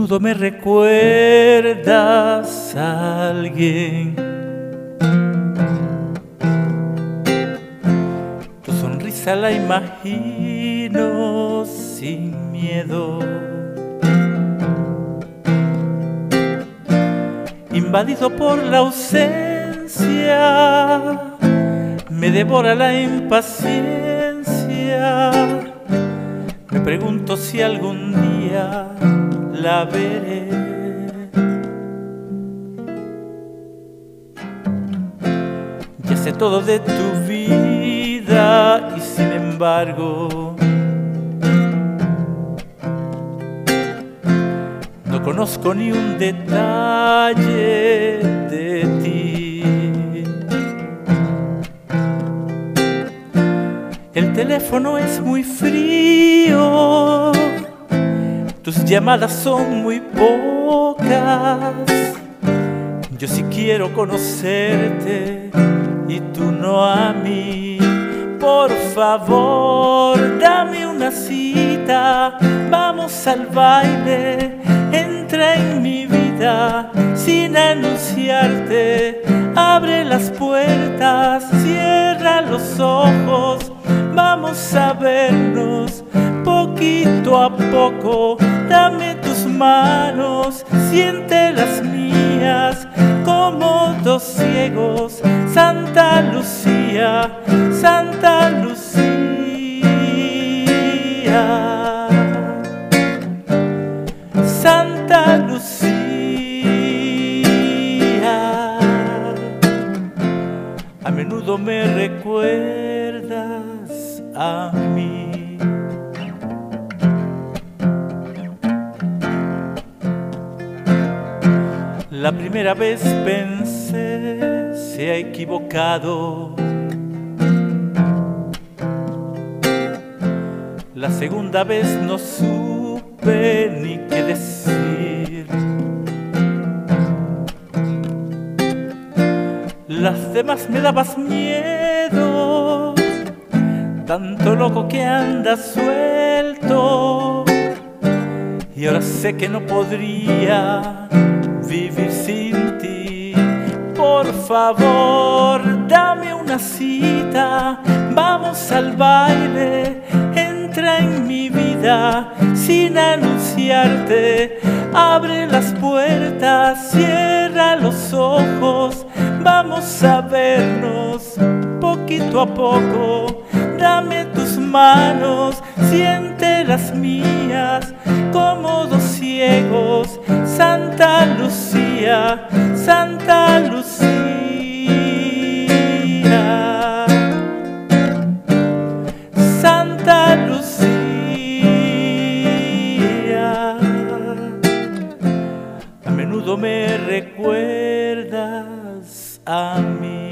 menudo me recuerdas a alguien. Tu sonrisa la imagino sin miedo. Invadido por la ausencia, me devora la impaciencia. Me pregunto si algún día la veré. Ya sé todo de tu vida y sin embargo no conozco ni un detalle de ti. El teléfono es muy frío tus llamadas son muy pocas. Yo sí quiero conocerte y tú no a mí. Por favor, dame una cita. Vamos al baile. Entra en mi vida sin anunciarte. Abre las puertas, cierra los ojos. A poco, dame tus manos, siente las mías, como dos ciegos, Santa Lucía, Santa Lucía, Santa Lucía, a menudo me recuerdas a mí. La primera vez pensé se ha equivocado. La segunda vez no supe ni qué decir. Las demás me dabas miedo, tanto loco que andas suelto. Y ahora sé que no podría vivir sin ti. Por favor, dame una cita, vamos al baile, entra en mi vida sin anunciarte, abre las puertas, cierra los ojos, vamos a vernos poquito a poco, dame tus manos, siente las mías como dos Santa Lucía. Santa Lucía, a menudo me recuerdas a mí.